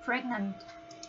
pregnant